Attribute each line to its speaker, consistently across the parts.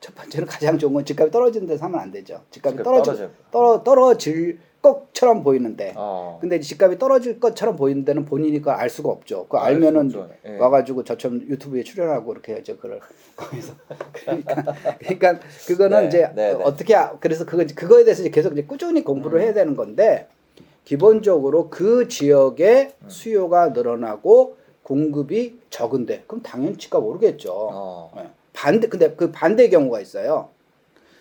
Speaker 1: 첫 번째는 가장 좋은 건 집값이 떨어지는 데서 하면 안 되죠. 집값이
Speaker 2: 떨어져.
Speaker 1: 떨어, 떨어질 것처럼 보이는데
Speaker 2: 어.
Speaker 1: 근데 집값이 떨어질 것처럼 보이는 데는 본인이 그걸 알 수가 없죠. 그거
Speaker 2: 알
Speaker 1: 알면은.
Speaker 2: 예.
Speaker 1: 와가지고 저처럼 유튜브에 출연하고 이렇게 해야죠. 그걸 거기서 그러니까 그러니까 그거는
Speaker 2: 네,
Speaker 1: 이제
Speaker 2: 네, 네.
Speaker 1: 어떻게 하- 그래서 그거 그거에 대해서 이제 계속 이제 꾸준히 공부를
Speaker 2: 음.
Speaker 1: 해야 되는 건데 기본적으로 그 지역의
Speaker 2: 음.
Speaker 1: 수요가 늘어나고 공급이 적은데 그럼 당연히 집값 오르겠죠.
Speaker 2: 어.
Speaker 1: 예. 반대 근데 그 반대 경우가 있어요.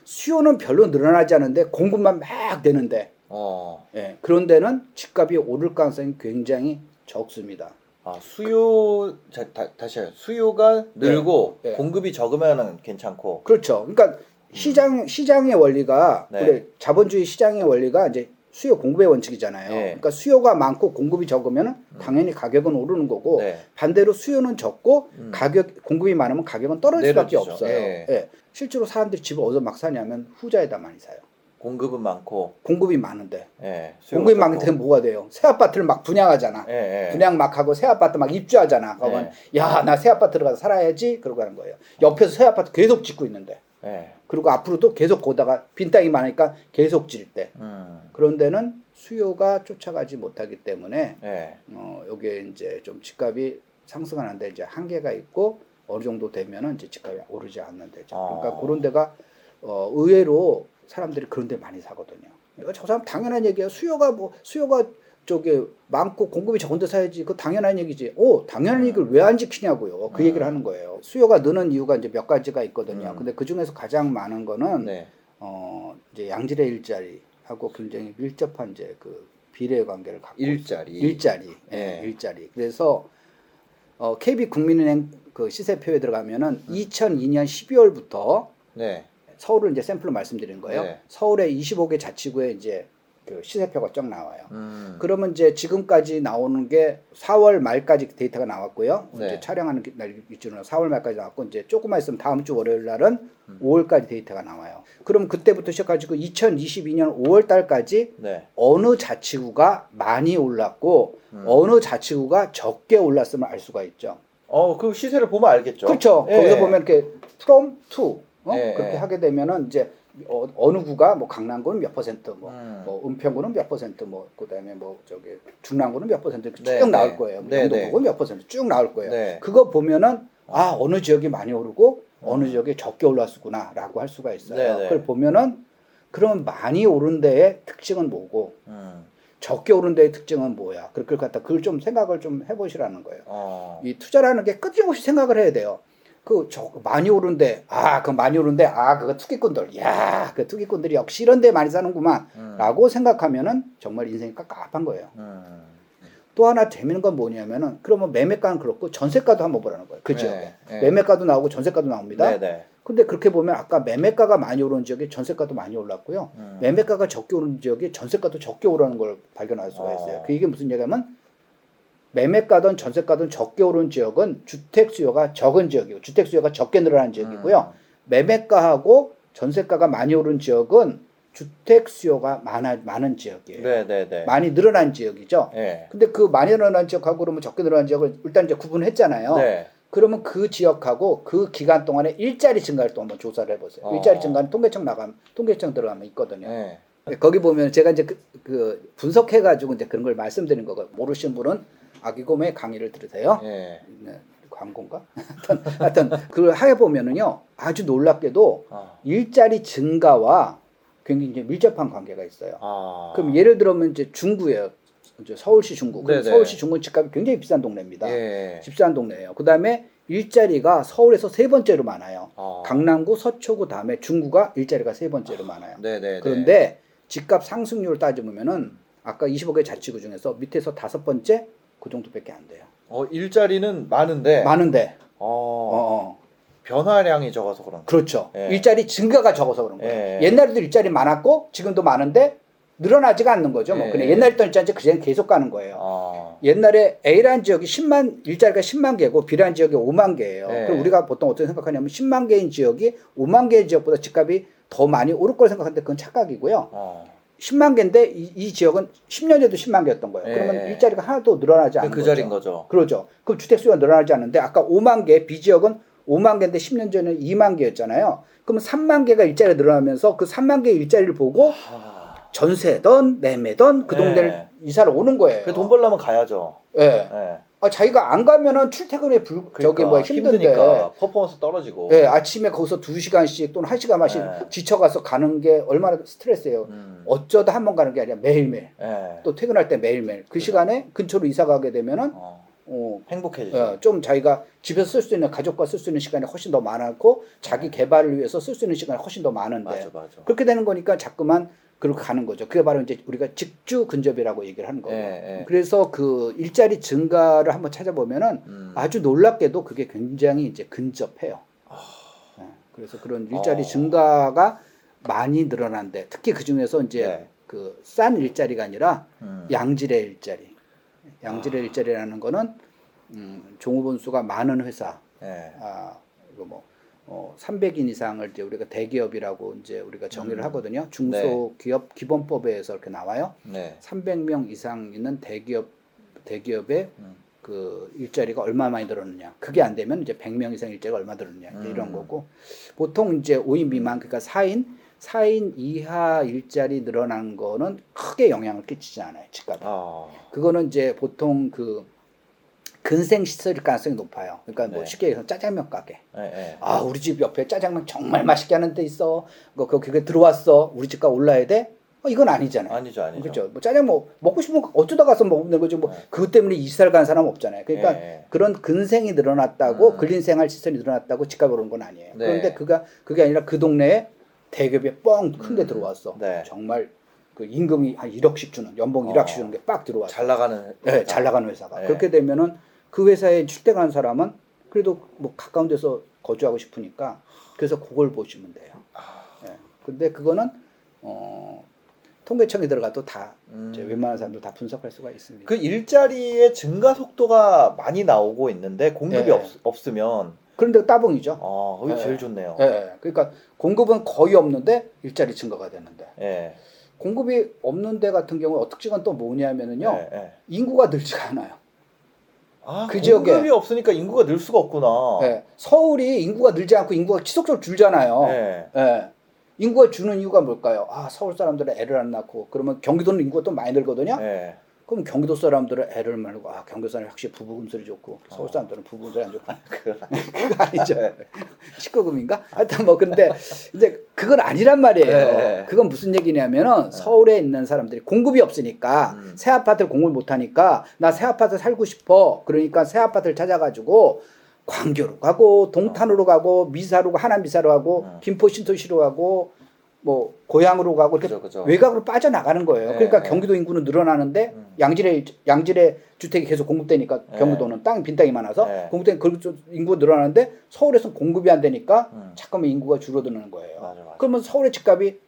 Speaker 1: 수요는 별로 늘어나지 않은데 공급만 막 되는데
Speaker 2: 어.
Speaker 1: 예, 그런 데는 집값이 오를 가능성이 굉장히 적습니다.
Speaker 2: 아, 수요 자, 다, 다시 해요. 수요가 늘고
Speaker 1: 네.
Speaker 2: 공급이 적으면은 괜찮고.
Speaker 1: 그렇죠. 그러니까 시장 시장의 원리가
Speaker 2: 네.
Speaker 1: 그래 자본주의 시장의 원리가 이제 수요 공급의 원칙이잖아요.
Speaker 2: 네.
Speaker 1: 그러니까 수요가 많고 공급이 적으면 당연히 가격은 오르는 거고
Speaker 2: 네.
Speaker 1: 반대로 수요는 적고
Speaker 2: 음.
Speaker 1: 가격 공급이 많으면 가격은 떨어질 수밖에
Speaker 2: 내려지죠.
Speaker 1: 없어요.
Speaker 2: 예.
Speaker 1: 예. 실제로 사람들이 집을 어디서 막 사냐면 후자에다 많이 사요.
Speaker 2: 공급은 많고.
Speaker 1: 공급이 많은데
Speaker 2: 예. 수요가
Speaker 1: 공급이
Speaker 2: 적고.
Speaker 1: 많은데 뭐가 돼요? 새 아파트를 막 분양하잖아.
Speaker 2: 예, 예.
Speaker 1: 분양 막 하고 새 아파트 막 입주하잖아. 그러면 야 나 새 아파트 들어가서 살아야지 그러고 하는 거예요. 옆에서 새 아파트 계속 짓고 있는데
Speaker 2: 예.
Speaker 1: 그리고 앞으로도 계속 보다가 빈 땅이 많으니까 계속 질 때.
Speaker 2: 음.
Speaker 1: 그런 데는 수요가 쫓아가지 못하기 때문에
Speaker 2: 예.
Speaker 1: 어 여기에 이제 좀 집값이 상승하는데 이제 한계가 있고 어느 정도 되면은 이제 집값이 오르지 않는 데죠. 그러니까
Speaker 2: 아.
Speaker 1: 그런 데가 어 의외로 사람들이 그런 데 많이 사거든요. 이거 저 사람 당연한 얘기야. 수요가 뭐 수요가 저기 많고 공급이 적은 데 사야지. 그 당연한 얘기지. 오, 당연한
Speaker 2: 음.
Speaker 1: 얘기를 왜 안 지키냐고요. 그
Speaker 2: 음.
Speaker 1: 얘기를 하는 거예요. 수요가 느는 이유가 이제 몇 가지가 있거든요.
Speaker 2: 음.
Speaker 1: 근데 그 중에서 가장 많은 거는
Speaker 2: 네.
Speaker 1: 어 이제 양질의 일자리하고 굉장히 밀접한 이제 그 비례 관계를 갖고
Speaker 2: 일자리.
Speaker 1: 일자리,
Speaker 2: 예.
Speaker 1: 예, 일자리. 그래서 어, KB 국민은행 그 시세표에 들어가면은
Speaker 2: 음.
Speaker 1: 2002년 12월부터
Speaker 2: 네.
Speaker 1: 서울을 이제 샘플로 말씀드리는 거예요.
Speaker 2: 네.
Speaker 1: 서울의 25개 자치구에 이제 그 시세표가 쫙 나와요.
Speaker 2: 음.
Speaker 1: 그러면 이제 지금까지 나오는 게 4월 말까지 데이터가 나왔고요.
Speaker 2: 네.
Speaker 1: 이제 촬영하는 기- 날 기준으로 4월 말까지 나왔고 이제 조금만 있으면 다음 주 월요일 날은
Speaker 2: 음.
Speaker 1: 5월까지 데이터가 나와요. 그럼 그때부터 시작해가지고 2022년 5월 달까지
Speaker 2: 네.
Speaker 1: 어느 자치구가 많이 올랐고
Speaker 2: 음.
Speaker 1: 어느 자치구가 적게 올랐음을 알 수가 있죠.
Speaker 2: 어, 그 시세를 보면 알겠죠.
Speaker 1: 그렇죠.
Speaker 2: 예.
Speaker 1: 거기서 보면 이렇게 from to 어?
Speaker 2: 예,
Speaker 1: 그렇게
Speaker 2: 예.
Speaker 1: 하게 되면은 이제 어, 어느 구가 뭐 강남구는 몇 퍼센트, 뭐,
Speaker 2: 음.
Speaker 1: 뭐 은평구는 몇 퍼센트, 뭐 그다음에 뭐 저기 중랑구는 몇 퍼센트
Speaker 2: 네,
Speaker 1: 쭉
Speaker 2: 네.
Speaker 1: 나올 거예요.
Speaker 2: 네,
Speaker 1: 영동구는 몇 퍼센트 쭉 나올 거예요.
Speaker 2: 네.
Speaker 1: 그거 보면은 아 어느 지역이 많이 오르고 어느 지역이 적게 올랐구나라고 할 수가 있어요.
Speaker 2: 네, 네.
Speaker 1: 그걸 보면은 그러면 많이 오른 데의 특징은 뭐고
Speaker 2: 음.
Speaker 1: 적게 오른 데의 특징은 뭐야? 그걸 갖다 그걸 좀 생각을 좀 해보시라는 거예요.
Speaker 2: 어.
Speaker 1: 이 투자라는 게 끊임없이 생각을 해야 돼요. 그저 많이 오른데 아 그 많이 오른데 아 그거 투기꾼들 야 그 투기꾼들이 역시 이런 데 많이
Speaker 2: 음.
Speaker 1: 사는구만라고 생각하면은 정말 인생이 깝깝한 거예요.
Speaker 2: 음.
Speaker 1: 또 하나 재밌는 건 뭐냐면은 그러면 매매가는 그렇고 전세가도 한번 보라는 거예요. 그
Speaker 2: 네,
Speaker 1: 지역에
Speaker 2: 네.
Speaker 1: 매매가도 나오고 전세가도 나옵니다.
Speaker 2: 네, 네.
Speaker 1: 근데 그렇게 보면 아까 매매가가 많이 오른 지역에 전세가도 많이 올랐고요.
Speaker 2: 음.
Speaker 1: 매매가가 적게 오른 지역에 전세가도 적게 오르는 걸 발견할 수가
Speaker 2: 어.
Speaker 1: 있어요. 그 이게 무슨 얘기냐면 매매가든 전세가든 적게 오른 지역은 주택 수요가 적은 지역이고 주택 수요가 적게 늘어난 지역이고요.
Speaker 2: 음.
Speaker 1: 매매가하고 전세가가 많이 오른 지역은 주택 수요가 많아 많은 지역이에요.
Speaker 2: 네, 네, 네.
Speaker 1: 많이 늘어난 지역이죠.
Speaker 2: 네.
Speaker 1: 근데 그 많이 늘어난 지역하고 그러면 적게 늘어난 지역을 일단 이제 구분했잖아요.
Speaker 2: 네.
Speaker 1: 그러면 그 지역하고 그 기간 동안에 일자리 증가를 또 한번 조사를 해보세요.
Speaker 2: 어.
Speaker 1: 일자리 증가는 통계청 나가면 통계청 들어가면 있거든요.
Speaker 2: 네.
Speaker 1: 거기 보면 제가 이제 그, 그 분석해가지고 이제 그런 걸 말씀드린 거고 모르시는 분은 아기곰의 강의를 들으세요.
Speaker 2: 네.
Speaker 1: 네, 광고인가? 하여튼, 하여튼 그걸 해보면은요 아주 놀랍게도
Speaker 2: 아.
Speaker 1: 일자리 증가와 굉장히 이제 밀접한 관계가 있어요.
Speaker 2: 아.
Speaker 1: 그럼 예를 들면 이제 중구예요. 이제 서울시 중구. 그럼
Speaker 2: 네네.
Speaker 1: 서울시 중구는 집값이 굉장히 비싼 동네입니다.
Speaker 2: 예.
Speaker 1: 집산 동네예요. 그 다음에 일자리가 서울에서 세 번째로 많아요.
Speaker 2: 아.
Speaker 1: 강남구, 서초구 다음에 중구가 일자리가 세 번째로 많아요.
Speaker 2: 네, 네, 네.
Speaker 1: 그런데 집값 상승률을 따져보면은 아까 25개 자치구 중에서 밑에서 다섯 번째 그 정도밖에 안 돼요.
Speaker 2: 어, 일자리는 많은데
Speaker 1: 많은데,
Speaker 2: 어,
Speaker 1: 어, 어.
Speaker 2: 변화량이 적어서 그런 거.
Speaker 1: 그렇죠.
Speaker 2: 예.
Speaker 1: 일자리 증가가 적어서 그런 거예요.
Speaker 2: 예.
Speaker 1: 옛날에도 일자리 많았고 지금도 많은데 늘어나지가 않는 거죠. 뭐
Speaker 2: 예.
Speaker 1: 그냥 옛날에 있던 일자리 그냥 계속 가는 거예요.
Speaker 2: 아.
Speaker 1: 옛날에 A라는 지역이 10만 일자리가 10만 개고 B라는 지역이 5만 개예요.
Speaker 2: 네.
Speaker 1: 그럼 우리가 보통 어떻게 생각하냐면 10만 개인 지역이 5만 개의 지역보다 집값이 더 많이 오를 걸 생각하는데 그건 착각이고요.
Speaker 2: 어.
Speaker 1: 10만 개인데 이, 이 지역은 10년 전에도 10만 개였던 거예요.
Speaker 2: 네.
Speaker 1: 그러면 일자리가 하나도 늘어나지 않는
Speaker 2: 그
Speaker 1: 거죠.
Speaker 2: 자리인 거죠.
Speaker 1: 그러죠. 그럼 주택 수요가 늘어나지 않는데 아까 5만 개 B 지역은 5만 개인데 10년 전에 2만 개였잖아요. 그러면 3만 개가 일자리가 늘어나면서 그 3만 개의 일자리를 보고
Speaker 2: 아,
Speaker 1: 전세든 매매든 그
Speaker 2: 네.
Speaker 1: 동네를 이사를 오는 거예요.
Speaker 2: 그 돈 벌려면 가야죠.
Speaker 1: 예.
Speaker 2: 예.
Speaker 1: 아, 자기가 안 가면은 출퇴근에 불, 저기
Speaker 2: 그러니까
Speaker 1: 뭐야 힘든데.
Speaker 2: 힘드니까 퍼포먼스 떨어지고.
Speaker 1: 예, 아침에 거기서 2시간씩 또는 1시간만씩
Speaker 2: 네.
Speaker 1: 지쳐가서 가는 게 얼마나 스트레스예요.
Speaker 2: 음.
Speaker 1: 어쩌다 한 번 가는 게 아니라 매일매일.
Speaker 2: 예.
Speaker 1: 또 퇴근할 때 매일매일. 그
Speaker 2: 그죠.
Speaker 1: 시간에 근처로 이사 가게 되면은
Speaker 2: 어,
Speaker 1: 어,
Speaker 2: 행복해지죠.
Speaker 1: 어, 좀 자기가 집에서 쓸 수 있는 가족과 쓸 수 있는 시간이 훨씬 더 많았고 자기 개발을 위해서 쓸 수 있는 시간이 훨씬 더 많은데
Speaker 2: 맞아, 맞아.
Speaker 1: 그렇게 되는 거니까 자꾸만 그렇게 가는 거죠. 그게 바로 이제 우리가 직주 근접이라고 얘기를 하는 거예요.
Speaker 2: 예, 예.
Speaker 1: 그래서 그 일자리 증가를 한번 찾아보면은
Speaker 2: 음.
Speaker 1: 아주 놀랍게도 그게 굉장히 이제 근접해요. 예, 그래서 그런 일자리
Speaker 2: 어.
Speaker 1: 증가가 많이 늘어난데 특히 그 중에서 이제
Speaker 2: 네.
Speaker 1: 그싼 일자리가 아니라
Speaker 2: 음.
Speaker 1: 양질의 일자리. 양질의
Speaker 2: 아.
Speaker 1: 일자리라는 거는 음, 종업원 수가 많은 회사,
Speaker 2: 예.
Speaker 1: 아 이거 뭐 어, 300인 이상을 이제 우리가 대기업이라고 이제 우리가 정의를
Speaker 2: 음.
Speaker 1: 하거든요. 중소기업 기본법에서 이렇게 나와요.
Speaker 2: 네.
Speaker 1: 300명 이상 있는 대기업 대기업의
Speaker 2: 음.
Speaker 1: 그 일자리가 얼마 많이 늘었느냐. 그게 안 되면 이제 100명 이상 일자리가 얼마 늘었느냐. 이제 이런
Speaker 2: 음.
Speaker 1: 거고. 보통 이제 5인 미만 그러니까 4인 4인 이하 일자리 늘어난 거는 크게 영향을 끼치지 않아요. 집값에.
Speaker 2: 아.
Speaker 1: 그거는 이제 보통 그 근생 시설일 가능성이 높아요. 그러니까 뭐
Speaker 2: 네.
Speaker 1: 쉽게 얘기해서 짜장면 가게.
Speaker 2: 예, 예.
Speaker 1: 아 우리 집 옆에 짜장면 정말 맛있게 하는 데 있어. 그 그- 그게 들어왔어. 우리 집가 올라야 돼? 어, 이건 아니잖아요.
Speaker 2: 아니죠, 아니죠.
Speaker 1: 그렇죠. 뭐 짜장면 뭐 먹고 싶으면 어쩌다 가서 먹는 거지. 뭐
Speaker 2: 네.
Speaker 1: 그것 때문에 이사를 간 사람 없잖아요. 그러니까
Speaker 2: 예, 예.
Speaker 1: 그런 근생이 늘어났다고
Speaker 2: 음.
Speaker 1: 근린생활 시설이 늘어났다고 집값이 오른 건 아니에요.
Speaker 2: 네.
Speaker 1: 그런데 그가 그게 아니라 그 동네에 대기업이 뻥 큰데
Speaker 2: 음.
Speaker 1: 들어왔어.
Speaker 2: 네.
Speaker 1: 정말 그 임금이 한 1억씩 주는 연봉
Speaker 2: 어.
Speaker 1: 1억씩 주는 게 빡 들어왔어.
Speaker 2: 잘 나가는.
Speaker 1: 네,
Speaker 2: 회사.
Speaker 1: 잘 나가는 회사가.
Speaker 2: 네.
Speaker 1: 그렇게 되면은 그 회사에 출퇴근한 사람은 그래도 뭐 가까운 데서 거주하고 싶으니까 그래서 그걸 보시면 돼요.
Speaker 2: 아,
Speaker 1: 예. 근데 그거는 어 통계청에 들어가도 다
Speaker 2: 음.
Speaker 1: 웬만한 사람들 다 분석할 수가 있습니다.
Speaker 2: 그 일자리의 증가 속도가 많이 나오고 있는데 공급이
Speaker 1: 네.
Speaker 2: 없, 없으면
Speaker 1: 그런데 따봉이죠.
Speaker 2: 아, 그게
Speaker 1: 네.
Speaker 2: 제일 좋네요.
Speaker 1: 예, 예. 그러니까 공급은 거의 없는데 일자리 증가가 되는데
Speaker 2: 예.
Speaker 1: 공급이 없는 데 같은 경우 어떻게 특징은 또 뭐냐면은요
Speaker 2: 예, 예.
Speaker 1: 인구가 늘지가 않아요.
Speaker 2: 아,
Speaker 1: 그
Speaker 2: 공급이
Speaker 1: 지역에-
Speaker 2: 없으니까 인구가 늘 수가 없구나.
Speaker 1: 예. 서울이 인구가 늘지 않고 인구가 지속적으로 줄잖아요.
Speaker 2: 예.
Speaker 1: 예. 인구가 주는 이유가 뭘까요? 아 서울 사람들은 애를 안 낳고 그러면 경기도는 인구가 또 많이 늘거든요.
Speaker 2: 예.
Speaker 1: 그럼 경기도 사람들은 애를 말고 아 경기도 사람이 확실히 부부 금술이 좋고 서울
Speaker 2: 어.
Speaker 1: 사람들은 부부 금술이 안 좋고 그거 아니죠.
Speaker 2: 네.
Speaker 1: 19금인가? 하여튼 뭐 근데 이제 그건 아니란 말이에요.
Speaker 2: 네.
Speaker 1: 그건 무슨 얘기냐면은 서울에 있는 사람들이 공급이 없으니까
Speaker 2: 음.
Speaker 1: 새 아파트를 공급을 못 하니까 나 새 아파트 살고 싶어. 그러니까 새 아파트를 찾아가지고 광교로 가고 동탄으로 가고 미사로 가고 하남 미사로 가고
Speaker 2: 음.
Speaker 1: 김포 신도시로 가고 뭐 고향으로 가고 이렇게
Speaker 2: 그죠, 그죠.
Speaker 1: 외곽으로 빠져나가는 거예요.
Speaker 2: 네,
Speaker 1: 그러니까
Speaker 2: 네.
Speaker 1: 경기도 인구는 늘어나는데
Speaker 2: 음.
Speaker 1: 양질의 양질의 주택이 계속 공급되니까
Speaker 2: 네.
Speaker 1: 경기도는 땅 빈땅이 많아서
Speaker 2: 네.
Speaker 1: 공급된 그 인구가 늘어나는데 서울에서 공급이 안 되니까
Speaker 2: 음.
Speaker 1: 잠깐만 인구가 줄어드는 거예요.
Speaker 2: 맞아, 맞아.
Speaker 1: 그러면 서울의 집값이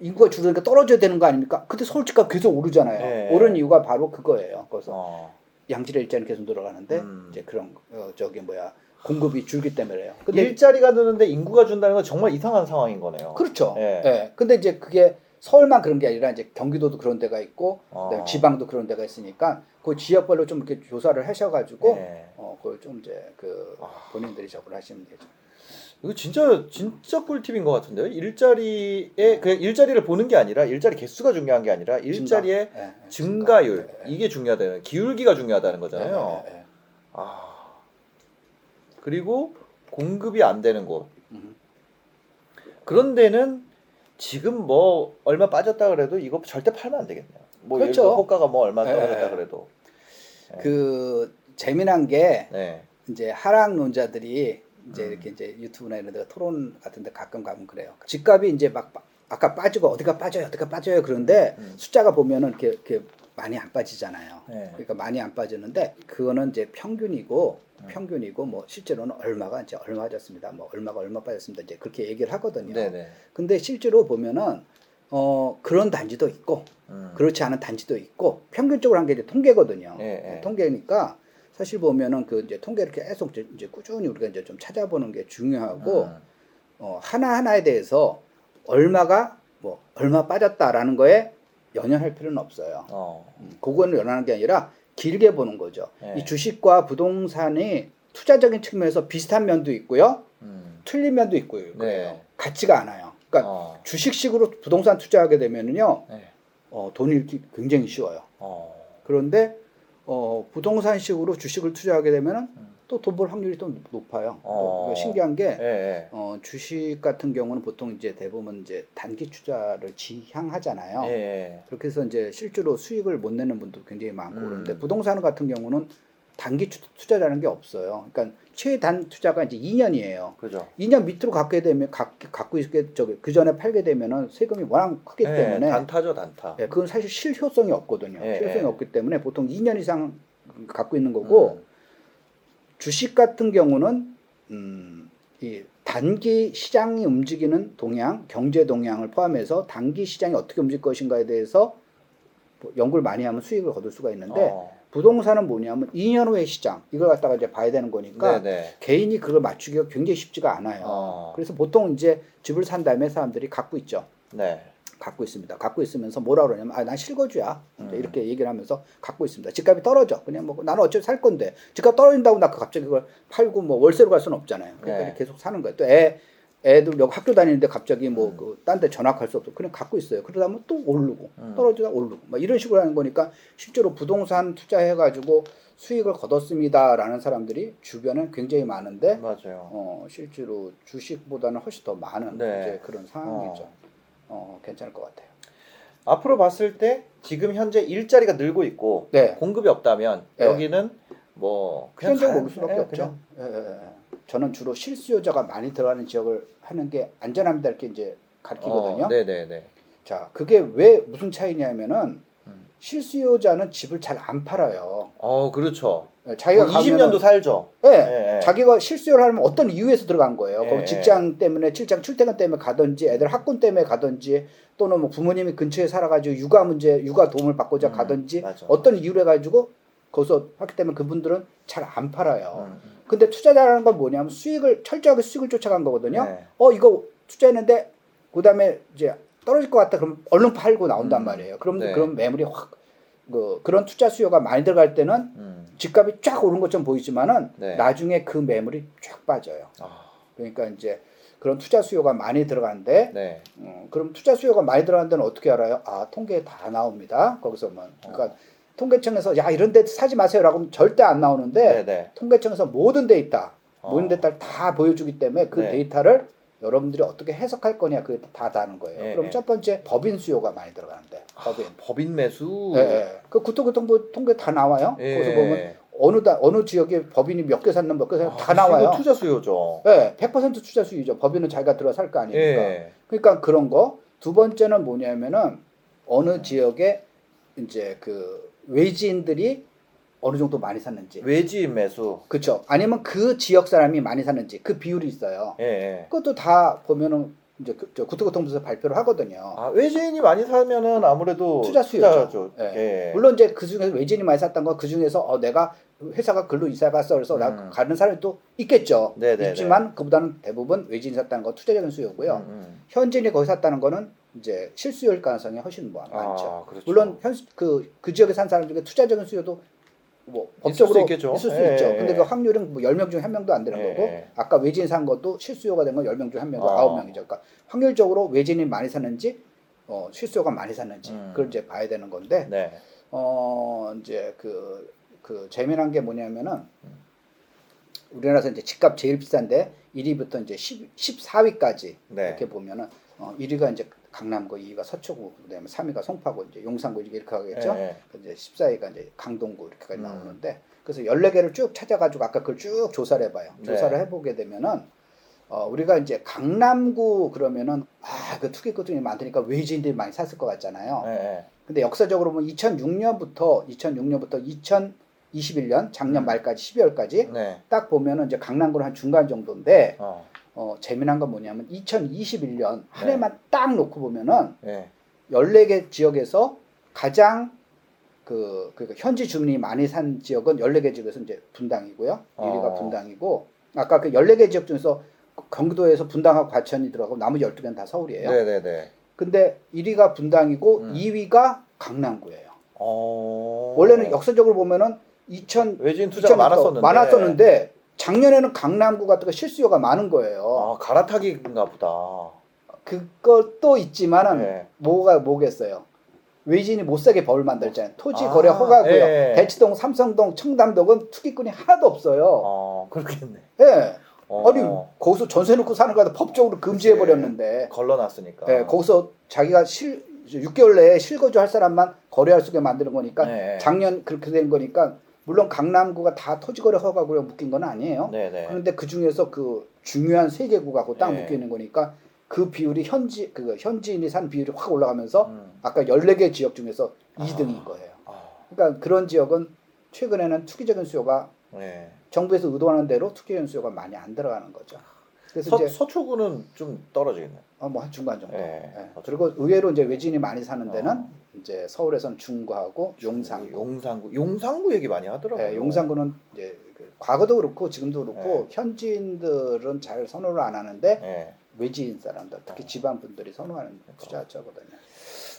Speaker 1: 인구가 줄어드니까 떨어져야 되는 거 아닙니까? 근데 서울 집값 계속 오르잖아요.
Speaker 2: 네.
Speaker 1: 오른 이유가 바로 그거예요. 그래서
Speaker 2: 어.
Speaker 1: 양질의 일자리는 계속 늘어가는데
Speaker 2: 음.
Speaker 1: 이제 그런 어, 저기 뭐야 공급이 줄기 때문에요. 근데
Speaker 2: 일자리가 느는데 인구가 준다는 건 정말 이상한 상황인 거네요.
Speaker 1: 그렇죠.
Speaker 2: 예.
Speaker 1: 예. 근데 이제 그게 서울만 그런 게 아니라 이제 경기도도 그런 데가 있고
Speaker 2: 어.
Speaker 1: 그다음에 지방도 그런 데가 있으니까 그 지역별로 좀 이렇게 조사를 하셔가지고
Speaker 2: 예.
Speaker 1: 어 그걸 좀 이제 그
Speaker 2: 아.
Speaker 1: 본인들이 적을 하시면 되죠.
Speaker 2: 이거 진짜 진짜 꿀팁인 것 같은데요. 일자리에 그냥 일자리를 보는 게 아니라 일자리 개수가 중요한 게 아니라 일자리의
Speaker 1: 증가. 예, 예,
Speaker 2: 증가율
Speaker 1: 증가. 예, 예.
Speaker 2: 이게 중요하다는 기울기가 중요하다는 거잖아요.
Speaker 1: 예, 예, 예.
Speaker 2: 아 그리고 공급이 안 되는 곳
Speaker 1: 음.
Speaker 2: 그런 데는 지금 뭐 얼마 빠졌다 그래도 이거 절대 팔면 안 되겠네요. 뭐 예를
Speaker 1: 그렇죠.
Speaker 2: 들어 호가가 뭐 얼마
Speaker 1: 예,
Speaker 2: 떨어졌다
Speaker 1: 예.
Speaker 2: 그래도 네.
Speaker 1: 그 재미난 게
Speaker 2: 네.
Speaker 1: 이제 하락론자들이 이제
Speaker 2: 음.
Speaker 1: 이렇게 이제 유튜브나 이런 데 토론 같은 데 가끔 가면 그래요. 집값이 이제 막 빠- 아까 빠지고 어디가 빠져요, 어디가 빠져요 그런데
Speaker 2: 음.
Speaker 1: 숫자가 보면은 이렇게, 이렇게 많이 안 빠지잖아요.
Speaker 2: 네.
Speaker 1: 그러니까 많이 안 빠지는데 그거는 이제 평균이고
Speaker 2: 음.
Speaker 1: 평균이고 뭐 실제로는 얼마가 이제 얼마 빠졌습니다. 뭐 얼마가 얼마 빠졌습니다. 이제 그렇게 얘기를 하거든요.
Speaker 2: 네네.
Speaker 1: 근데 실제로 보면은 어 그런 단지도 있고
Speaker 2: 음.
Speaker 1: 그렇지 않은 단지도 있고 평균적으로 한 게 이제 통계거든요.
Speaker 2: 예, 예.
Speaker 1: 통계니까 사실 보면은 그 이제 통계를 계속 이제- 이제 꾸준히 우리가 이제 좀 찾아보는 게 중요하고
Speaker 2: 음.
Speaker 1: 어, 하나 하나에 대해서 얼마가 뭐 얼마 빠졌다라는 거에 연연할 필요는 없어요.
Speaker 2: 어.
Speaker 1: 음, 그거는 연연하는 게 아니라 길게 보는 거죠.
Speaker 2: 예.
Speaker 1: 이 주식과 부동산이 투자적인 측면에서 비슷한 면도 있고요.
Speaker 2: 음.
Speaker 1: 틀린 면도 있고요.
Speaker 2: 네.
Speaker 1: 같지가 않아요. 그러니까
Speaker 2: 어.
Speaker 1: 주식식으로 부동산 투자하게 되면은요.
Speaker 2: 네.
Speaker 1: 어, 돈이 잃기 굉장히 쉬워요.
Speaker 2: 어.
Speaker 1: 그런데 어, 부동산식으로 주식을 투자하게 되면은
Speaker 2: 음.
Speaker 1: 또 돈 벌 확률이 또 높아요.
Speaker 2: 어.
Speaker 1: 또 신기한 게
Speaker 2: 예, 예.
Speaker 1: 어, 주식 같은 경우는 보통 이제 대부분 이제 단기 투자를 지향하잖아요.
Speaker 2: 예, 예.
Speaker 1: 그렇게 해서 이제 실제로 수익을 못 내는 분도 굉장히 많고
Speaker 2: 음.
Speaker 1: 그런데 부동산 같은 경우는 단기 투- 투자라는 게 없어요. 그러니까 최단 투자가 이제 2년이에요.
Speaker 2: 그죠.
Speaker 1: 2년 밑으로 갖게 되면 갖, 갖고 있게 저기 그 전에 팔게 되면은 세금이 워낙 크기
Speaker 2: 예,
Speaker 1: 때문에
Speaker 2: 단타죠, 단타.
Speaker 1: 예, 그건 사실 실효성이 없거든요.
Speaker 2: 예,
Speaker 1: 실효성이
Speaker 2: 예.
Speaker 1: 없기 때문에 보통 2년 이상 갖고 있는 거고
Speaker 2: 음.
Speaker 1: 주식 같은 경우는 음, 이 단기 시장이 움직이는 동향, 경제 동향을 포함해서 단기 시장이 어떻게 움직일 것인가에 대해서 뭐 연구를 많이 하면 수익을 거둘 수가 있는데
Speaker 2: 어.
Speaker 1: 부동산은 뭐냐면 2년 후의 시장 이걸 갖다가 이제 봐야 되는 거니까
Speaker 2: 네, 네.
Speaker 1: 개인이 그걸 맞추기가 굉장히 쉽지가 않아요.
Speaker 2: 어.
Speaker 1: 그래서 보통 이제 집을 산 다음에 사람들이 갖고 있죠.
Speaker 2: 네.
Speaker 1: 갖고 있습니다. 갖고 있으면서 뭐라 그러냐면 아난 실거주야
Speaker 2: 음.
Speaker 1: 이렇게 얘기를 하면서 갖고 있습니다. 집값이 떨어져 그냥 뭐 나는 어차피 살 건데 집값 떨어진다고 나 갑자기 그걸 팔고 뭐 월세로 갈 수는 없잖아요. 그러니까
Speaker 2: 네.
Speaker 1: 계속 사는 거예요. 또 애 애들 여기 학교 다니는데 갑자기 뭐
Speaker 2: 음.
Speaker 1: 그딴 데 전학할 수 없어 그냥 갖고 있어요. 그러다 보면 또 오르고
Speaker 2: 음.
Speaker 1: 떨어지다 오르고 막 이런 식으로 하는 거니까 실제로 부동산 투자해 가지고 수익을 거뒀습니다라는 사람들이 주변에 굉장히 많은데
Speaker 2: 맞아요.
Speaker 1: 어 실제로 주식보다는 훨씬 더 많은
Speaker 2: 네.
Speaker 1: 이제 그런 상황이죠. 어 괜찮을 것 같아요.
Speaker 2: 앞으로 봤을 때 지금 현재 일자리가 늘고 있고
Speaker 1: 네.
Speaker 2: 공급이 없다면
Speaker 1: 네.
Speaker 2: 여기는 뭐
Speaker 1: 현재
Speaker 2: 가-
Speaker 1: 먹을 수밖에
Speaker 2: 예,
Speaker 1: 없죠. 예, 예, 예. 저는 주로 실수요자가 많이 들어가는 지역을 하는 게 안전합니다 이렇게 이제 가르치거든요.
Speaker 2: 어, 네네네.
Speaker 1: 자, 그게 왜 무슨 차이냐면은
Speaker 2: 음.
Speaker 1: 실수요자는 집을 잘 안 팔아요.
Speaker 2: 어 그렇죠.
Speaker 1: 예, 자기가
Speaker 2: 뭐 20년도
Speaker 1: 가면은
Speaker 2: 살죠.
Speaker 1: 예,
Speaker 2: 예, 예.
Speaker 1: 자기가 실수요를 하면 어떤 이유에서 들어간 거예요.
Speaker 2: 예,
Speaker 1: 거기
Speaker 2: 예.
Speaker 1: 직장 때문에 출장 출퇴근 때문에 가든지 애들 학군 때문에 가든지 또는 뭐 부모님이 근처에 살아가지고 육아 문제 육아 도움을 받고자
Speaker 2: 음,
Speaker 1: 가든지
Speaker 2: 맞아.
Speaker 1: 어떤 이유로 해가지고 거기서 하기 때문에 그분들은 잘 안 팔아요.
Speaker 2: 음, 음.
Speaker 1: 근데 투자자라는 건 뭐냐면 수익을 철저하게 수익을 쫓아간 거거든요.
Speaker 2: 네.
Speaker 1: 어 이거 투자했는데 그다음에 이제 떨어질 것 같다 그럼 얼른 팔고 나온단
Speaker 2: 음,
Speaker 1: 말이에요. 그럼
Speaker 2: 네.
Speaker 1: 그런 매물이 확 그, 그런 투자 수요가 많이 들어갈 때는
Speaker 2: 음.
Speaker 1: 집값이 쫙 오른 것처럼 보이지만은
Speaker 2: 네.
Speaker 1: 나중에 그 매물이 쫙 빠져요.
Speaker 2: 아,
Speaker 1: 그러니까 이제 그런 투자 수요가 많이 들어가는데
Speaker 2: 네.
Speaker 1: 음, 그럼 투자 수요가 많이 들어가는 데는 어떻게 알아요? 아 통계에 다 나옵니다. 거기서만 그러니까
Speaker 2: 어.
Speaker 1: 통계청에서 야 이런 데 사지 마세요라고 하면 절대 안 나오는데
Speaker 2: 네네.
Speaker 1: 통계청에서 모든 데이터
Speaker 2: 어.
Speaker 1: 모든 데이터를 다 보여주기 때문에 그
Speaker 2: 네.
Speaker 1: 데이터를 여러분들이 어떻게 해석할 거냐 그게 다 다는 거예요.
Speaker 2: 예,
Speaker 1: 그럼
Speaker 2: 예.
Speaker 1: 첫 번째 법인 수요가 많이 들어가는데 법인.
Speaker 2: 법인 매수.
Speaker 1: 예, 예. 그 구토교통부 통계 다 나와요.
Speaker 2: 예.
Speaker 1: 거기서 보면 어느 다 어느 지역에 법인이 몇 개 샀는 몇개 샀는
Speaker 2: 아,
Speaker 1: 다 나와요.
Speaker 2: 투자 수요죠.
Speaker 1: 예, 100% 투자 수요죠. 법인은 자기가 들어 살 거 아니니까.
Speaker 2: 예.
Speaker 1: 그러니까 그런 거. 두 번째는 뭐냐면은 어느 지역에 이제 그 외지인들이 어느 정도 많이 샀는지.
Speaker 2: 외지인 매수.
Speaker 1: 그렇죠. 아니면 그 지역 사람이 많이 샀는지 그 비율이 있어요.
Speaker 2: 예, 예.
Speaker 1: 그것도 다 보면은 이제 그, 저 구토교통부에서 발표를 하거든요.
Speaker 2: 아, 외지인이 많이 사면은 아무래도
Speaker 1: 투자 수요죠.
Speaker 2: 투자죠.
Speaker 1: 예.
Speaker 2: 예.
Speaker 1: 물론 이제 그 중에서 외지인이 많이 샀던 거그 중에서 어 내가 회사가 글로 이사 갔어 그래서 나
Speaker 2: 음.
Speaker 1: 가는 사람이 또 있겠죠.
Speaker 2: 네네네.
Speaker 1: 있지만 그보다는 대부분 외지인이 샀다는 거 투자적인 수요고요.
Speaker 2: 음, 음.
Speaker 1: 현지인이 거기 샀다는 거는 이제 실수요일 가능성이 훨씬 뭐 많죠.
Speaker 2: 아, 그렇죠.
Speaker 1: 물론 현그그 그 지역에 산 사람 중에 투자적인 수요도 뭐
Speaker 2: 있을
Speaker 1: 법적으로
Speaker 2: 수 있겠죠.
Speaker 1: 있을 수
Speaker 2: 예,
Speaker 1: 있죠.
Speaker 2: 예,
Speaker 1: 근데
Speaker 2: 예.
Speaker 1: 그 확률은 뭐 10명 중에 한 명도 안 되는
Speaker 2: 예,
Speaker 1: 거고
Speaker 2: 예.
Speaker 1: 아까 외지인 산 것도 실수요가 된 건 10명 중에 한 명도
Speaker 2: 어.
Speaker 1: 아홉 명이죠. 그러니까 확률적으로 외지인이 많이 샀는지 어, 실수요가 많이 샀는지
Speaker 2: 음.
Speaker 1: 그걸 이제 봐야 되는 건데
Speaker 2: 네.
Speaker 1: 어 이제 그, 그 재미난 게 뭐냐면은 우리나라에서 이제 집값 제일 비싼데 1위부터 이제 10, 14위까지
Speaker 2: 네.
Speaker 1: 이렇게 보면은 어 1위가 이제 강남구, 2위가 서초구, 그다음에 3위가 송파구, 이제 용산구 이렇게 가겠죠.
Speaker 2: 예, 예.
Speaker 1: 그 이제 14위가 이제 강동구 이렇게까지
Speaker 2: 음.
Speaker 1: 나오는데 그래서 14개를 쭉 찾아가지고 아까 그걸 쭉 조사를 해봐요.
Speaker 2: 네.
Speaker 1: 조사를 해보게 되면은 어, 우리가 이제 강남구 그러면은 아, 그 투기꾼들이 많으니까 외지인들이 많이 샀을 것 같잖아요.
Speaker 2: 예, 예.
Speaker 1: 근데 역사적으로 보면 2006년부터 2006년부터 2021년 작년
Speaker 2: 음.
Speaker 1: 말까지 12월까지
Speaker 2: 네.
Speaker 1: 딱 보면은 이제 강남구는 한 중간 정도인데
Speaker 2: 어.
Speaker 1: 어, 재미난 건 뭐냐면 2021년 한
Speaker 2: 네.
Speaker 1: 해만 딱 놓고 보면은
Speaker 2: 예.
Speaker 1: 14개 지역에서 가장 그 그러니까 현지 주민이 많이 산 지역은 14개 지역에서 이제 분당이고요. 1위가
Speaker 2: 어.
Speaker 1: 분당이고 아까 그 14개 지역 중에서 경기도에서 분당하고 과천이 들어가고 나머지 12개는 다 서울이에요.
Speaker 2: 네, 네, 네.
Speaker 1: 근데 1위가 분당이고
Speaker 2: 음.
Speaker 1: 2위가 강남구예요.
Speaker 2: 어.
Speaker 1: 원래는 역사적으로 보면은 2000
Speaker 2: 외지인
Speaker 1: 2000부터
Speaker 2: 많았었는데
Speaker 1: 많았었는데 작년에는 강남구 같은 거 실수요가 많은 거예요.
Speaker 2: 아 갈아타기인가 보다.
Speaker 1: 그것도 있지만은
Speaker 2: 네.
Speaker 1: 뭐가 뭐겠어요. 외지인이 못 사게 벌 만들잖아요. 토지
Speaker 2: 아,
Speaker 1: 거래 허가고요.
Speaker 2: 예.
Speaker 1: 대치동, 삼성동, 청담동은 투기꾼이 하나도 없어요.
Speaker 2: 어 그렇겠네.
Speaker 1: 예.
Speaker 2: 어,
Speaker 1: 아니 거기서 전세 놓고 사는 거다 법적으로 금지해 버렸는데.
Speaker 2: 걸러놨으니까.
Speaker 1: 예, 거기서 자기가 실 6개월 내에 실거주 할 사람만 거래할 수 있게 만드는 거니까
Speaker 2: 네.
Speaker 1: 작년 그렇게 된 거니까 물론 강남구가 다 토지 거래 허가구에 묶인 건 아니에요.
Speaker 2: 네네.
Speaker 1: 그런데 그 중에서 그 중요한 세 개구하고 딱
Speaker 2: 네.
Speaker 1: 묶여 있는 거니까 그 비율이 현지 그 현지인이 산 비율이 확 올라가면서
Speaker 2: 음.
Speaker 1: 아까 14개 지역 중에서
Speaker 2: 아.
Speaker 1: 2등인 거예요.
Speaker 2: 아,
Speaker 1: 그러니까 그런 지역은 최근에는 투기적인 수요가
Speaker 2: 네.
Speaker 1: 정부에서 의도하는 대로 투기적인 수요가 많이 안 들어가는 거죠. 그래서
Speaker 2: 서,
Speaker 1: 이제
Speaker 2: 서초구는 좀 떨어지겠네.
Speaker 1: 어, 뭐한 중간 정도.
Speaker 2: 네.
Speaker 1: 예. 그리고 의외로 이제 외지인이 많이 사는 데는
Speaker 2: 어.
Speaker 1: 이제 서울에서는 중구하고 용산구.
Speaker 2: 용산구. 용산구 얘기 많이 하더라고요.
Speaker 1: 예, 용산구는 이제 그 과거도 그렇고 지금도 그렇고
Speaker 2: 네.
Speaker 1: 현지인들은 잘 선호를 안 하는데
Speaker 2: 예.
Speaker 1: 외지인 사람들 특히
Speaker 2: 어.
Speaker 1: 집안 분들이 선호하는
Speaker 2: 그러니까.
Speaker 1: 투자처거든요.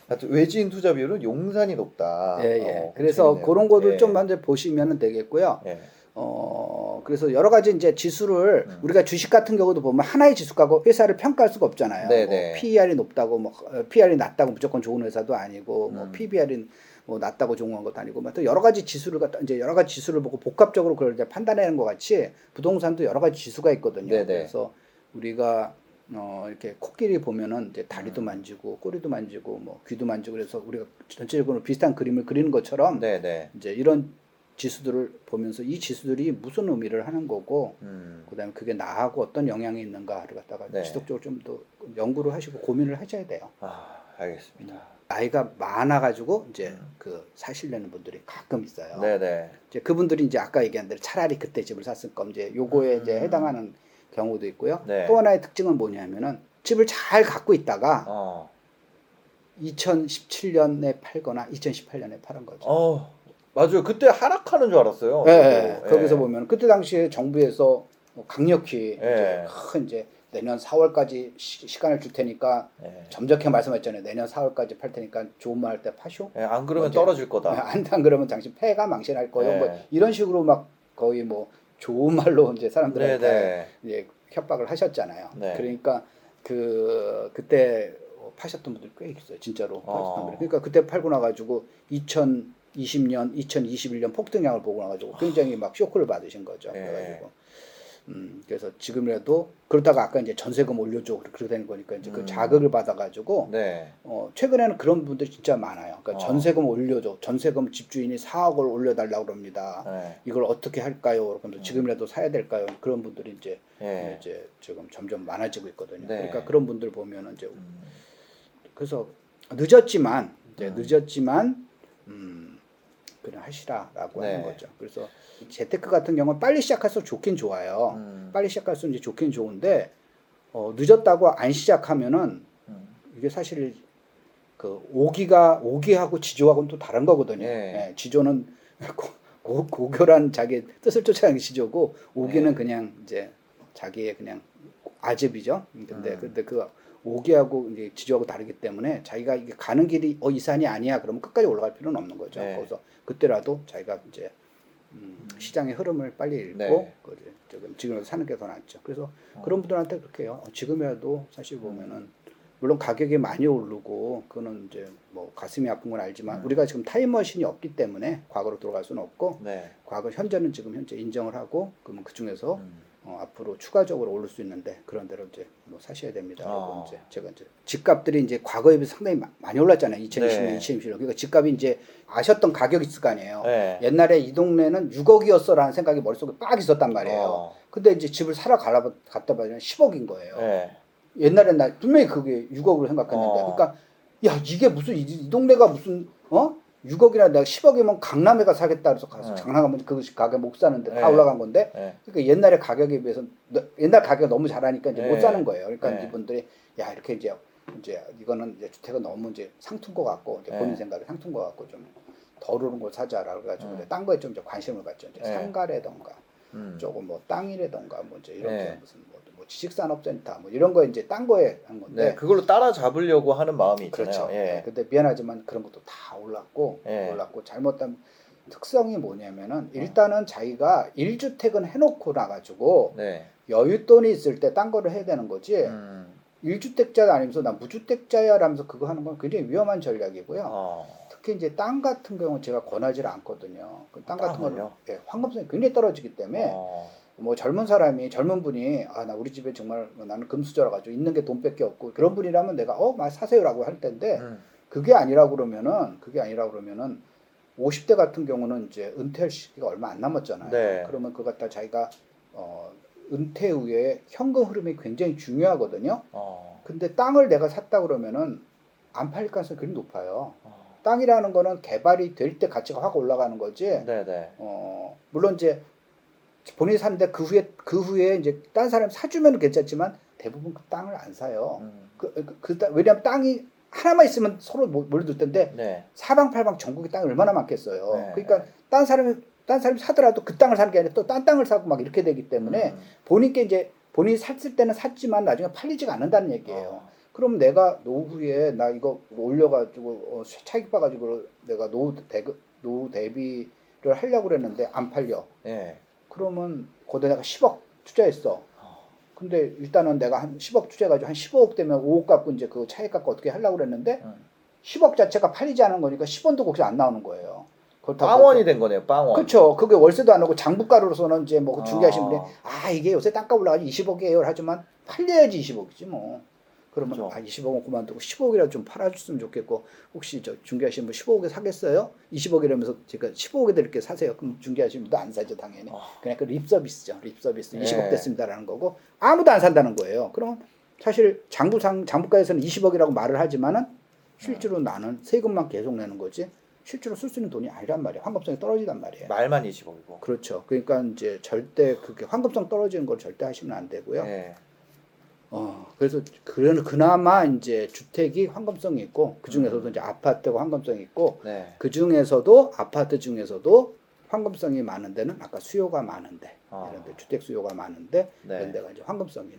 Speaker 2: 하여튼 외지인 투자 비율은 용산이 높다.
Speaker 1: 예, 예.
Speaker 2: 어,
Speaker 1: 그래서
Speaker 2: 재밌네요.
Speaker 1: 그런 것들
Speaker 2: 예.
Speaker 1: 좀 먼저 보시면 되겠고요.
Speaker 2: 예.
Speaker 1: 어, 그래서 여러 가지 이제 지수를
Speaker 2: 음.
Speaker 1: 우리가 주식 같은 경우도 보면 하나의 지수가고 회사를 평가할 수가 없잖아요.
Speaker 2: 네네.
Speaker 1: 뭐 PER이 높다고 뭐 어, PER이 낮다고 무조건 좋은 회사도 아니고 뭐
Speaker 2: 음.
Speaker 1: PBR이 뭐 낮다고 좋은 것도 아니고 뭐또 여러 가지 지수를 갖다 이제 여러 가지 지수를 보고 복합적으로 그걸 이제 판단하는 것 같이 부동산도 여러 가지 지수가 있거든요.
Speaker 2: 네네.
Speaker 1: 그래서 우리가 어 이렇게 코끼리 보면은 이제 다리도
Speaker 2: 음.
Speaker 1: 만지고 꼬리도 만지고 뭐 귀도 만지고 그래서 우리가 전체적으로 비슷한 그림을 그리는 것처럼
Speaker 2: 네네.
Speaker 1: 이제 이런 지수들을 보면서 이 지수들이 무슨 의미를 하는 거고
Speaker 2: 음.
Speaker 1: 그다음에 그게 나하고 어떤 영향이 있는가를 갖다가
Speaker 2: 네.
Speaker 1: 지속적으로 좀 더 연구를 하시고 고민을 하셔야 돼요.
Speaker 2: 아, 알겠습니다.
Speaker 1: 나이가 많아가지고 이제
Speaker 2: 음.
Speaker 1: 그 사시려는 분들이 가끔 있어요.
Speaker 2: 네네.
Speaker 1: 이제 그분들이 이제 아까 얘기한 대로 차라리 그때 집을 샀을 거 이제 요거에 이제
Speaker 2: 음.
Speaker 1: 해당하는 경우도 있고요.
Speaker 2: 네.
Speaker 1: 또 하나의 특징은 뭐냐면은 집을 잘 갖고 있다가
Speaker 2: 어.
Speaker 1: 2017년에 팔거나 2018년에 파는 거죠.
Speaker 2: 어. 맞아요. 그때 하락하는 줄 알았어요.
Speaker 1: 예. 예. 거기서
Speaker 2: 예.
Speaker 1: 보면 그때 당시에 정부에서 뭐 강력히
Speaker 2: 예.
Speaker 1: 이제 큰 이제 내년 4월까지 시, 간을줄 테니까
Speaker 2: 예.
Speaker 1: 점잖게 말씀했잖아요. 내년 4월까지 팔 테니까 좋은 말 할 때 파쇼.
Speaker 2: 예, 안 그러면
Speaker 1: 이제-
Speaker 2: 떨어질 거다.
Speaker 1: 안, 안 그러면 당신 폐가 망신할 거예요.
Speaker 2: 네.
Speaker 1: 뭐 이런 식으로 막 거의 뭐 좋은 말로 이제 사람들한테
Speaker 2: 네네.
Speaker 1: 이제 협박을 하셨잖아요.
Speaker 2: 네.
Speaker 1: 그러니까 그 그때 파셨던 분들 꽤 있어요. 진짜로 파셨던
Speaker 2: 어.
Speaker 1: 분들. 그러니까 그때 팔고 나가지고 2020년, 2021년 폭등량을 보고 나가지고 굉장히 막 쇼크를 받으신 거죠.
Speaker 2: 네.
Speaker 1: 그래가지고 음 그래서 지금이라도 그러다가 아까 이제 전세금 올려줘 그렇게 되는 거니까 이제 그
Speaker 2: 음.
Speaker 1: 자극을 받아가지고
Speaker 2: 네.
Speaker 1: 어, 최근에는 그런 분들이 진짜 많아요. 그러니까
Speaker 2: 어.
Speaker 1: 전세금 올려줘. 전세금 집주인이 4억을 올려달라고 그럽니다.
Speaker 2: 네.
Speaker 1: 이걸 어떻게 할까요? 그러면서 지금이라도 사야 될까요? 그런 분들이 이제
Speaker 2: 예.
Speaker 1: 이제 지금 점점 많아지고 있거든요.
Speaker 2: 네.
Speaker 1: 그러니까 그런 분들 보면은 이제
Speaker 2: 음.
Speaker 1: 그래서 늦었지만 이제
Speaker 2: 음.
Speaker 1: 늦었지만 음 그냥 하시라라고
Speaker 2: 네.
Speaker 1: 하는 거죠. 그래서 재테크 같은 경우는 빨리 시작해서 좋긴 좋아요.
Speaker 2: 음.
Speaker 1: 빨리 시작할수 이제 좋긴 좋은데 어, 늦었다고 안 시작하면은
Speaker 2: 음.
Speaker 1: 이게 사실 그 오기가 오기하고 지조하고는 또 다른 거거든요.
Speaker 2: 예.
Speaker 1: 예, 지조는 고, 고, 고 결한 자기 뜻을 쫓아가는 게 지조고 오기는
Speaker 2: 예.
Speaker 1: 그냥 이제 자기의 그냥 아집이죠. 근데
Speaker 2: 음.
Speaker 1: 근데 그 오기하고 이제 지조하고 다르기 때문에 자기가 이게 가는 길이 어 이 산이 아니야 그러면 끝까지 올라갈 필요는 없는 거죠.
Speaker 2: 네.
Speaker 1: 거기서 그때라도 자기가 이제 음, 시장의 흐름을 빨리 읽고
Speaker 2: 네.
Speaker 1: 그 지금 지금 사는 게 더 낫죠. 그래서
Speaker 2: 어.
Speaker 1: 그런 분들한테 그렇게 해요. 어, 지금이라도 사실 보면은 물론 가격이 많이 오르고 그거는 이제 뭐 가슴이 아픈 건 알지만
Speaker 2: 음.
Speaker 1: 우리가 지금 타임머신이 없기 때문에 과거로 돌아갈 수는 없고
Speaker 2: 네.
Speaker 1: 과거 현재는 지금 현재 인정을 하고 그러면 그 중에서
Speaker 2: 음.
Speaker 1: 어, 앞으로 추가적으로 오를 수 있는데 그런 대로 이제 뭐 사셔야 됩니다.
Speaker 2: 어.
Speaker 1: 이제 제가 이제 집값들이 이제 과거에 비해 상당히 마- 많이 올랐잖아요. 2020년,
Speaker 2: 네.
Speaker 1: 2021년. 그러니까 집값이 이제 아셨던 가격이 있을 거 아니에요.
Speaker 2: 네.
Speaker 1: 옛날에 이 동네는 6억이었어라는 생각이 머릿속에 빡 있었단 말이에요.
Speaker 2: 어.
Speaker 1: 근데 이제 집을 사러 가라 갔다 봐면 10억인 거예요.
Speaker 2: 네.
Speaker 1: 옛날엔 나 분명히 그게 6억으로 생각했는데,
Speaker 2: 어.
Speaker 1: 그러니까 야 이게 무슨 이, 이 동네가 무슨 어 6억이나 내가 10억이면 강남에 가 사겠다 그래서 가서
Speaker 2: 네.
Speaker 1: 장난 가면 그 가격 못 사는데 다
Speaker 2: 네.
Speaker 1: 올라간 건데,
Speaker 2: 네.
Speaker 1: 그러니까 옛날에 가격에 비해서 너- 옛날 가격 너무 잘하니까 이제
Speaker 2: 네.
Speaker 1: 못 사는 거예요. 그러니까
Speaker 2: 네.
Speaker 1: 이분들이 야 이렇게 이제 이제 이거는 이제 주택은 너무 이제 상투인 것 같고 이제 본인
Speaker 2: 네.
Speaker 1: 생각에 상투인 것 같고 좀덜 오른 걸 사자라 그래가지고
Speaker 2: 음.
Speaker 1: 이제 딴 거에 좀 이제 관심을 갖죠. 이제
Speaker 2: 네.
Speaker 1: 상가라던가
Speaker 2: 음.
Speaker 1: 조금 뭐 땅이라던가 뭐 이제 이렇게
Speaker 2: 네.
Speaker 1: 무슨 지식산업센터 뭐 이런 거 이제 딴 거에 한 건데
Speaker 2: 네. 그걸로 따라 잡으려고 하는 마음이 있잖아요.
Speaker 1: 그렇죠.
Speaker 2: 예.
Speaker 1: 네, 근데 미안하지만 그런 것도 다 올랐고
Speaker 2: 예.
Speaker 1: 올랐고 잘못하면 특성이 뭐냐면은 일단은 자기가 1주택은 해놓고 나가지고
Speaker 2: 네.
Speaker 1: 여윳돈이 있을 때 딴 거를 해야 되는 거지
Speaker 2: 음.
Speaker 1: 1주택자 아니면서 나 무주택자야 라면서 그거 하는 건 굉장히 위험한 전략이고요.
Speaker 2: 어.
Speaker 1: 특히 이제 땅 같은 경우는 제가 권하지 않거든요. 그 땅 같은 거는
Speaker 2: 땅을요?
Speaker 1: 예, 황금성이 굉장히 떨어지기 때문에
Speaker 2: 어.
Speaker 1: 뭐 젊은 사람이 젊은 분이 아 나 우리 집에 정말 뭐 나는 금수저라 가지고 있는 게 돈밖에 없고 그런 분이라면 내가 어막 사세요라고 할 텐데
Speaker 2: 음.
Speaker 1: 그게 아니라 그러면은 그게 아니라 그러면은 50대 같은 경우는 이제 은퇴할 시기가 얼마 안 남았잖아요.
Speaker 2: 네.
Speaker 1: 그러면 그거 갖다 자기가 어 은퇴 후에 현금 흐름이 굉장히 중요하거든요.
Speaker 2: 어.
Speaker 1: 근데 땅을 내가 샀다 그러면은 안 팔릴 가능성이 굉장히 높아요.
Speaker 2: 어.
Speaker 1: 땅이라는 거는 개발이 될 때 가치가 확 올라가는 거지.
Speaker 2: 네네.
Speaker 1: 어, 물론 이제 본인이 샀는데 그 후에 그 후에 이제 딴 사람이 사주면 괜찮지만 대부분 그 땅을 안 사요.
Speaker 2: 음.
Speaker 1: 그, 그, 그 땅- 왜냐면 땅이 하나만 있으면 서로 몰- 몰려들 텐데
Speaker 2: 네.
Speaker 1: 사방팔방 전국에 땅이 얼마나 많겠어요.
Speaker 2: 네.
Speaker 1: 그러니까 딴 사람이 딴 사람이 사더라도 그 땅을 사는 게 아니라 또 딴 땅을 사고 막 이렇게 되기 때문에
Speaker 2: 음.
Speaker 1: 본인께 이제 본인이 샀을 때는 샀지만 나중에 팔리지가 않는다는 얘기예요.
Speaker 2: 어.
Speaker 1: 그럼 내가 노후에 나 이거 올려가지고 어, 차익 봐가지고 내가 노후 대급 노후 대비를 하려고 그랬는데 안 팔려.
Speaker 2: 네.
Speaker 1: 그러면 거기다 내가 10억 투자했어.
Speaker 2: 어.
Speaker 1: 근데 일단은 내가 한 10억 투자해가지고 한 15억 되면 5억 갖고 이제 그 차익 갖고 어떻게 하려고 그랬는데
Speaker 2: 음.
Speaker 1: 10억 자체가 팔리지 않은 거니까 10원도 거기서 안 나오는 거예요. 그렇다고
Speaker 2: 빵원이 된 거네요. 빵원.
Speaker 1: 그렇죠. 그게 월세도 안 오고 장부가로서는 이제 뭐 중개하신
Speaker 2: 아.
Speaker 1: 분이 아 이게 요새 땅값 올라가지고 20억이에요 하지만 팔려야지 20억이지 뭐. 그러면
Speaker 2: 그렇죠.
Speaker 1: 아 20억은 그만두고 10억이라도 좀 팔아줬으면 좋겠고 혹시 저 중개하시는 분 15억에 사겠어요? 20억이라면서 제가 15억에 드릴게 사세요. 그럼 중개하시는 분도 안 사죠 당연히.
Speaker 2: 어.
Speaker 1: 그냥 그 립서비스죠. 립서비스
Speaker 2: 네.
Speaker 1: 20억 됐습니다라는 거고 아무도 안 산다는 거예요. 그럼 사실 장부상 장부가에서는 20억이라고 말을 하지만은 실제로 나는 세금만 계속 내는 거지 실제로 쓸 수 있는 돈이 아니란 말이에요. 환급성이 떨어지단 말이에요.
Speaker 2: 말만 20억이고.
Speaker 1: 그렇죠. 그러니까 이제 절대 그게 환급성 떨어지는 걸 절대 하시면 안 되고요.
Speaker 2: 네.
Speaker 1: 어, 그래서 그 그나마 이제 주택이 환급성이 있고 그 중에서도 이제 아파트가 환급성이 있고
Speaker 2: 네.
Speaker 1: 그 중에서도 아파트 중에서도 환급성이 많은 데는 아까 수요가 많은데
Speaker 2: 아.
Speaker 1: 이런 데 주택 수요가 많은데
Speaker 2: 네.
Speaker 1: 이런 데가 이제 환급성이